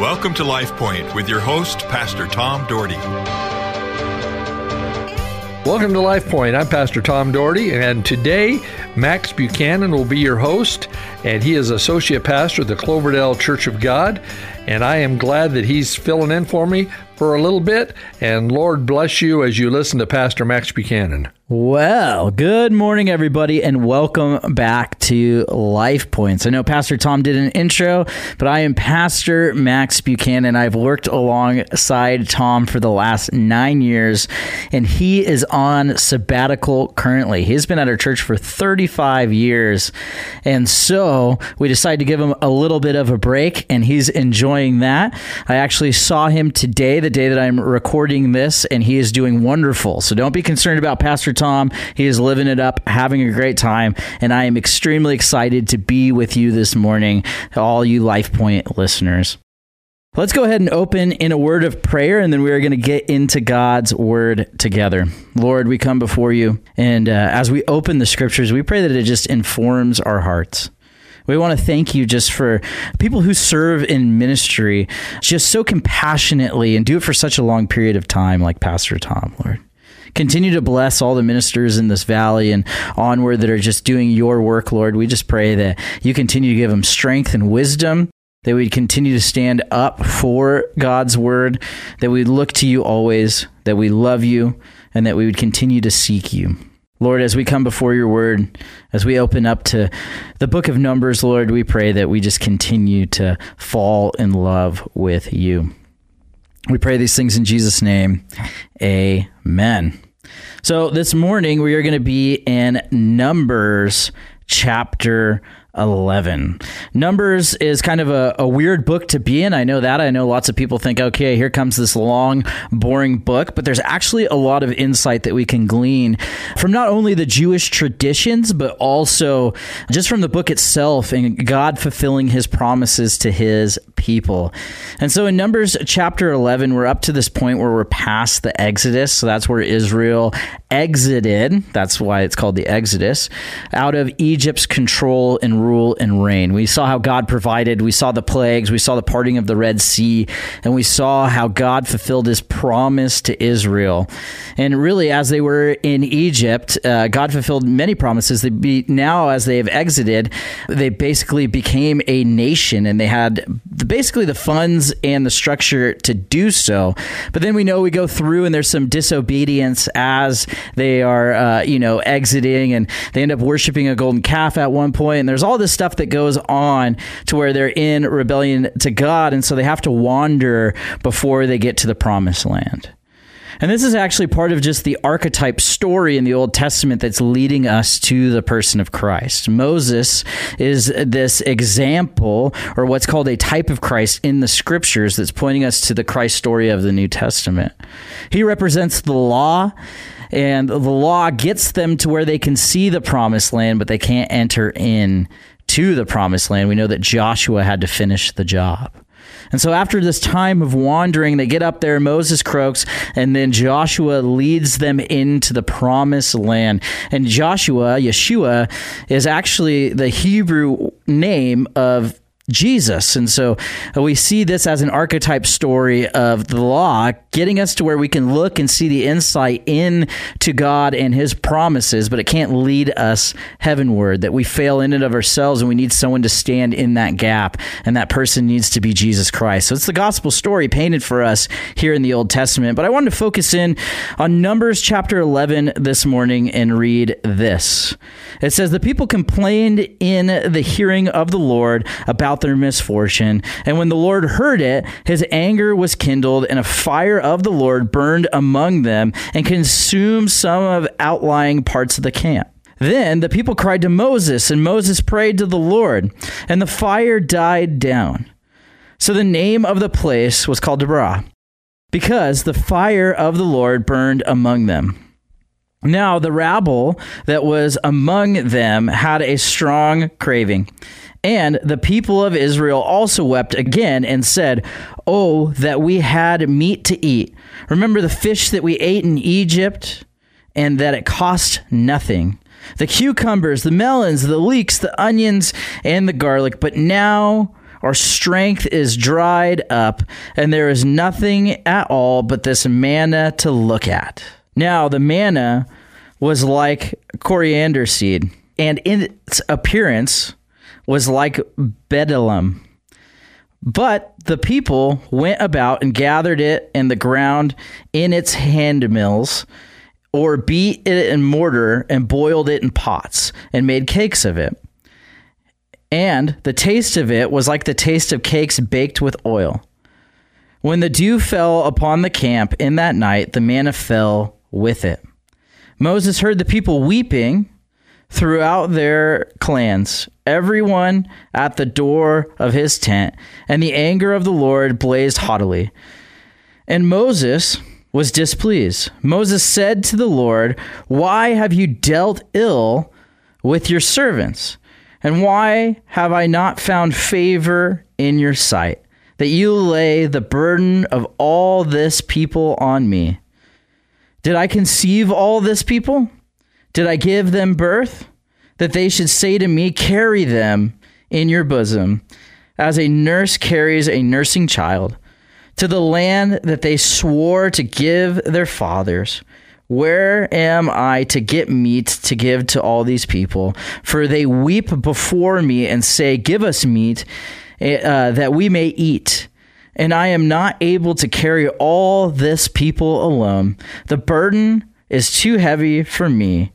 Welcome to Life Point with your host, Pastor Tom Dougherty. Welcome to Life Point. I'm Pastor Tom Dougherty, and today Max Buchanan will be your host, and he is associate pastor at the Cloverdale Church of God. And I am glad that he's filling in for me for a little bit. And Lord bless you as you listen to Pastor Max Buchanan. Well, good morning, everybody, and welcome back to Life Points. I know Pastor Tom did an intro, but I am Pastor Max Buchanan. I've worked alongside Tom for the last nine years, and he is on sabbatical currently. He's been at our church for 35 years, and so we decided to give him a little bit of a break, and he's enjoying that. I actually saw him today, the day that I'm recording this, and he is doing wonderful. So don't be concerned about Pastor Tom. He is living it up, having a great time, and I am extremely excited to be with you this morning, all you Life Point listeners. Let's go ahead and open in a word of prayer, and then we are going to get into God's word together. Lord, we come before you, and uh, as we open the scriptures, we pray that it just informs our hearts. We want to thank you just for people who serve in ministry just so compassionately and do it for such a long period of time, like Pastor Tom, Lord. Continue to bless all the ministers in this valley and onward that are just doing your work, Lord. We just pray that you continue to give them strength and wisdom, that we'd continue to stand up for God's word, that we'd look to you always, that we love you, and that we would continue to seek you. Lord, as we come before your word, as we open up to the book of Numbers, Lord, we pray that we just continue to fall in love with you. We pray these things in Jesus' name. Amen. So this morning we are going to be in Numbers chapter 11. Numbers is kind of a, a, weird book to be in. I know that. I know lots of people think, okay, here comes this long, boring book, but there's actually a lot of insight that we can glean from not only the Jewish traditions, but also just from the book itself and God fulfilling his promises to his people. And so in Numbers chapter 11, we're up to this point where we're past the Exodus. So that's where Israel exited. That's why it's called the Exodus out of Egypt's control and rule and reign. We saw how God provided, we saw the plagues, we saw the parting of the Red Sea, and we saw how God fulfilled his promise to Israel. And really, as they were in Egypt, uh, God fulfilled many promises. They be, now, as they have exited, they basically became a nation and they had basically the funds and the structure to do so. But then we know we go through and there's some disobedience as they are, uh, you know, exiting and they end up worshiping a golden calf at one point. And there's all all this stuff that goes on to where they're in rebellion to God, and so they have to wander before they get to the promised land. And this is actually part of just the archetype story in the Old Testament that's leading us to the person of Christ. Moses is this example, or what's called a type of Christ in the scriptures that's pointing us to the Christ story of the New Testament. He represents the law and the law gets them to where they can see the promised land, but they can't enter in to the promised land. We know that Joshua had to finish the job. And so after this time of wandering, they get up there, Moses croaks, and then Joshua leads them into the promised land. And Joshua, Yeshua, is actually the Hebrew name of Jesus. And so uh, we see this as an archetype story of the law, getting us to where we can look and see the insight into God and his promises, but it can't lead us heavenward, that we fail in and of ourselves and we need someone to stand in that gap. And that person needs to be Jesus Christ. So it's the gospel story painted for us here in the Old Testament. But I wanted to focus in on Numbers chapter 11 this morning and read this. It says, The people complained in the hearing of the Lord about their misfortune. And when the Lord heard it, his anger was kindled, and a fire of the Lord burned among them and consumed some of outlying parts of the camp. Then the people cried to Moses, and Moses prayed to the Lord, and the fire died down. So the name of the place was called Taberah, because the fire of the Lord burned among them. Now the rabble that was among them had a strong craving. And the people of Israel also wept again and said, Oh, that we had meat to eat. Remember the fish that we ate in Egypt, and that it cost nothing. The cucumbers, the melons, the leeks, the onions, and the garlic. But now Our strength is dried up, and there is nothing at all but this manna to look at. Now, the manna was like coriander seed, and in its appearance was like bdellium. But the people went about and gathered it in the ground in its handmills, or beat it in mortar and boiled it in pots and made cakes of it. And the taste of it was like the taste of cakes baked with oil. When the dew fell upon the camp in that night, the manna fell with it. Moses heard the people weeping throughout their clans, everyone at the door of his tent, and the anger of the Lord blazed haughtily. And Moses was displeased. Moses said to the Lord, Why have you dealt ill with your servants? And why have I not found favor in your sight, that you lay the burden of all this people on me? Did I conceive all this people? Did I give them birth? That they should say to me, Carry them in your bosom, as a nurse carries a nursing child, to the land that they swore to give their fathers. Where am I to get meat to give to all these people? For they weep before me and say, Give us meat uh, that we may eat. And I am not able to carry all this people alone. The burden is too heavy for me.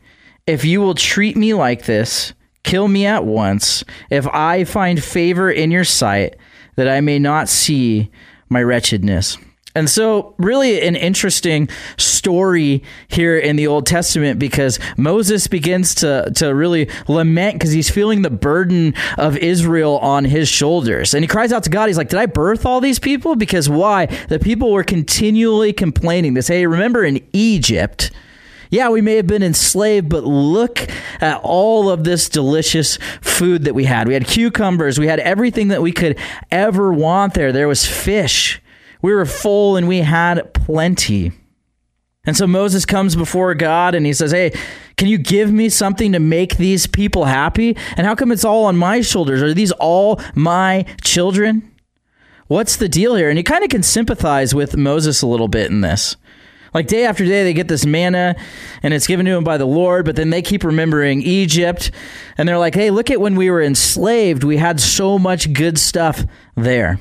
If you will treat me like this, kill me at once. If I find favor in your sight, that I may not see my wretchedness. And so, really, an interesting story here in the Old Testament because Moses begins to, to really lament because he's feeling the burden of Israel on his shoulders. And he cries out to God. He's like, Did I birth all these people? Because why? The people were continually complaining. They say, hey, Remember in Egypt, yeah, we may have been enslaved, but look at all of this delicious food that we had. We had cucumbers, we had everything that we could ever want there. There was fish. We were full and we had plenty. And so Moses comes before God and he says, Hey, can you give me something to make these people happy? And how come it's all on my shoulders? Are these all my children? What's the deal here? And you kind of can sympathize with Moses a little bit in this. Like day after day, they get this manna and it's given to them by the Lord, but then they keep remembering Egypt and they're like, hey, look at when we were enslaved. We had so much good stuff there.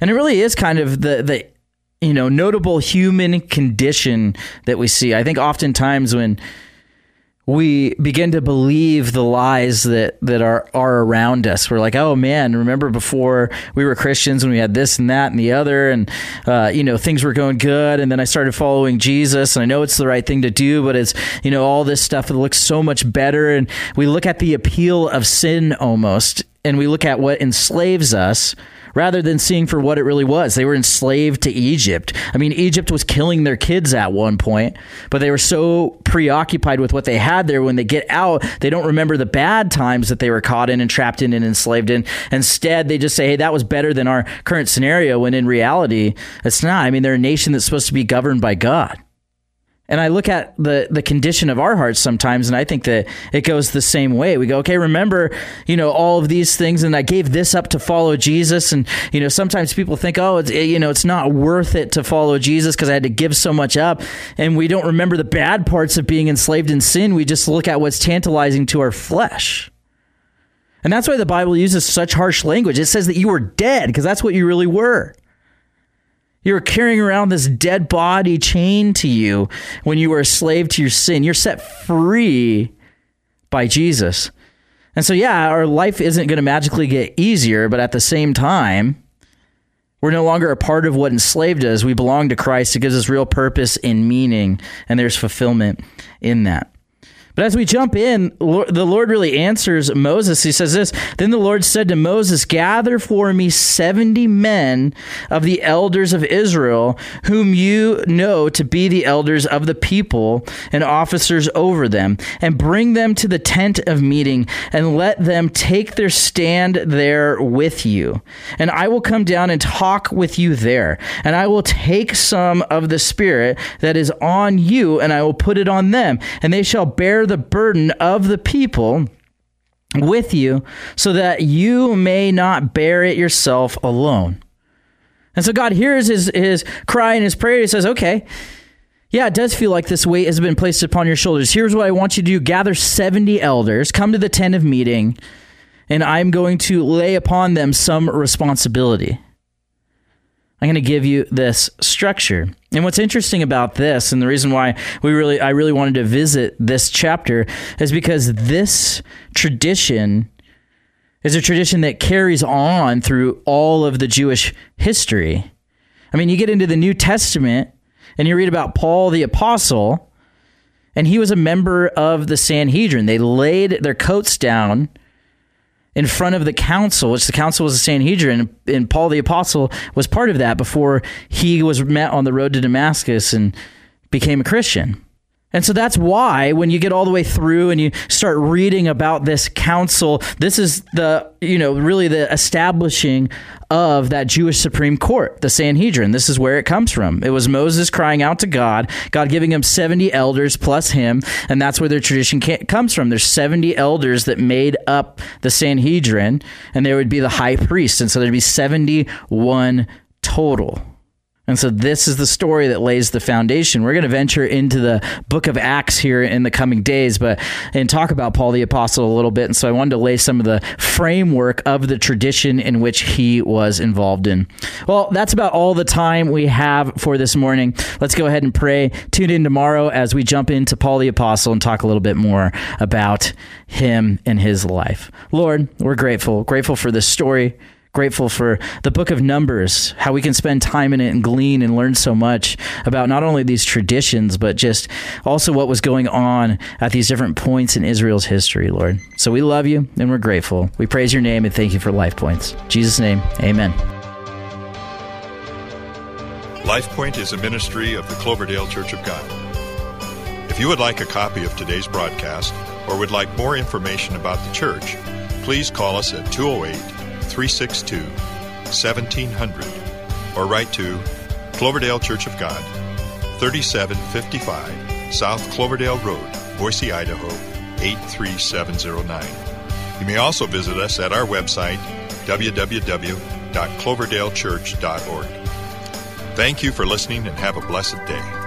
And it really is kind of the the you know notable human condition that we see. I think oftentimes when we begin to believe the lies that that are are around us. We're like, oh man, remember before we were Christians when we had this and that and the other, and uh, you know things were going good, and then I started following Jesus, and I know it's the right thing to do, but it's you know all this stuff that looks so much better, and we look at the appeal of sin almost, and we look at what enslaves us rather than seeing for what it really was. They were enslaved to Egypt. I mean, Egypt was killing their kids at one point, but they were so preoccupied with what they had there when they get out, they don't remember the bad times that they were caught in and trapped in and enslaved in. Instead, they just say, hey, that was better than our current scenario, when in reality, it's not. I mean, they're a nation that's supposed to be governed by God. And I look at the the condition of our hearts sometimes, and I think that it goes the same way. We go, okay, remember, you know, all of these things, and I gave this up to follow Jesus. And you know, sometimes people think, oh, it's you know, it's not worth it to follow Jesus because I had to give so much up. And we don't remember the bad parts of being enslaved in sin. We just look at what's tantalizing to our flesh. And that's why the Bible uses such harsh language. It says that you were dead because that's what you really were. You were carrying around this dead body chained to you when you were a slave to your sin. You're set free by Jesus. And so, yeah, our life isn't going to magically get easier, but at the same time, we're no longer a part of what enslaved us. We belong to Christ. It gives us real purpose and meaning, and there's fulfillment in that. But as we jump in, the Lord really answers Moses. He says this Then the Lord said to Moses, Gather for me 70 men of the elders of Israel, whom you know to be the elders of the people and officers over them, and bring them to the tent of meeting, and let them take their stand there with you. And I will come down and talk with you there. And I will take some of the Spirit that is on you, and I will put it on them, and they shall the burden of the people with you so that you may not bear it yourself alone. And so God hears his, his cry and his prayer. He says, okay, yeah, it does feel like this weight has been placed upon your shoulders. Here's what I want you to do gather 70 elders, come to the tent of meeting, and I'm going to lay upon them some responsibility. I'm going to give you this structure. And what's interesting about this, and the reason why we really, I really wanted to visit this chapter, is because this tradition is a tradition that carries on through all of the Jewish history. I mean, you get into the New Testament and you read about Paul the Apostle, and he was a member of the Sanhedrin. They laid their coats down in front of the council, which the council was the Sanhedrin, and Paul the Apostle was part of that before he was met on the road to Damascus and became a Christian. And so that's why when you get all the way through and you start reading about this council, this is the, you know, really the establishing of that Jewish Supreme Court, the Sanhedrin. This is where it comes from. It was Moses crying out to God, God giving him 70 elders plus him, and that's where their tradition comes from. There's 70 elders that made up the Sanhedrin, and there would be the high priest. And so there'd be 71 total. And so this is the story that lays the foundation. We're going to venture into the book of Acts here in the coming days, but and talk about Paul the apostle a little bit. And so I wanted to lay some of the framework of the tradition in which he was involved in. Well, that's about all the time we have for this morning. Let's go ahead and pray. Tune in tomorrow as we jump into Paul the apostle and talk a little bit more about him and his life. Lord, we're grateful, grateful for this story grateful for the book of Numbers, how we can spend time in it and glean and learn so much about not only these traditions, but just also what was going on at these different points in Israel's history, Lord. So we love you and we're grateful. We praise your name and thank you for Life Points. In Jesus' name, amen. Life Point is a ministry of the Cloverdale Church of God. If you would like a copy of today's broadcast or would like more information about the church, please call us at 208 362 1700 or write to Cloverdale Church of God, 3755 South Cloverdale Road, Boise, Idaho 83709. You may also visit us at our website www.cloverdalechurch.org. Thank you for listening and have a blessed day.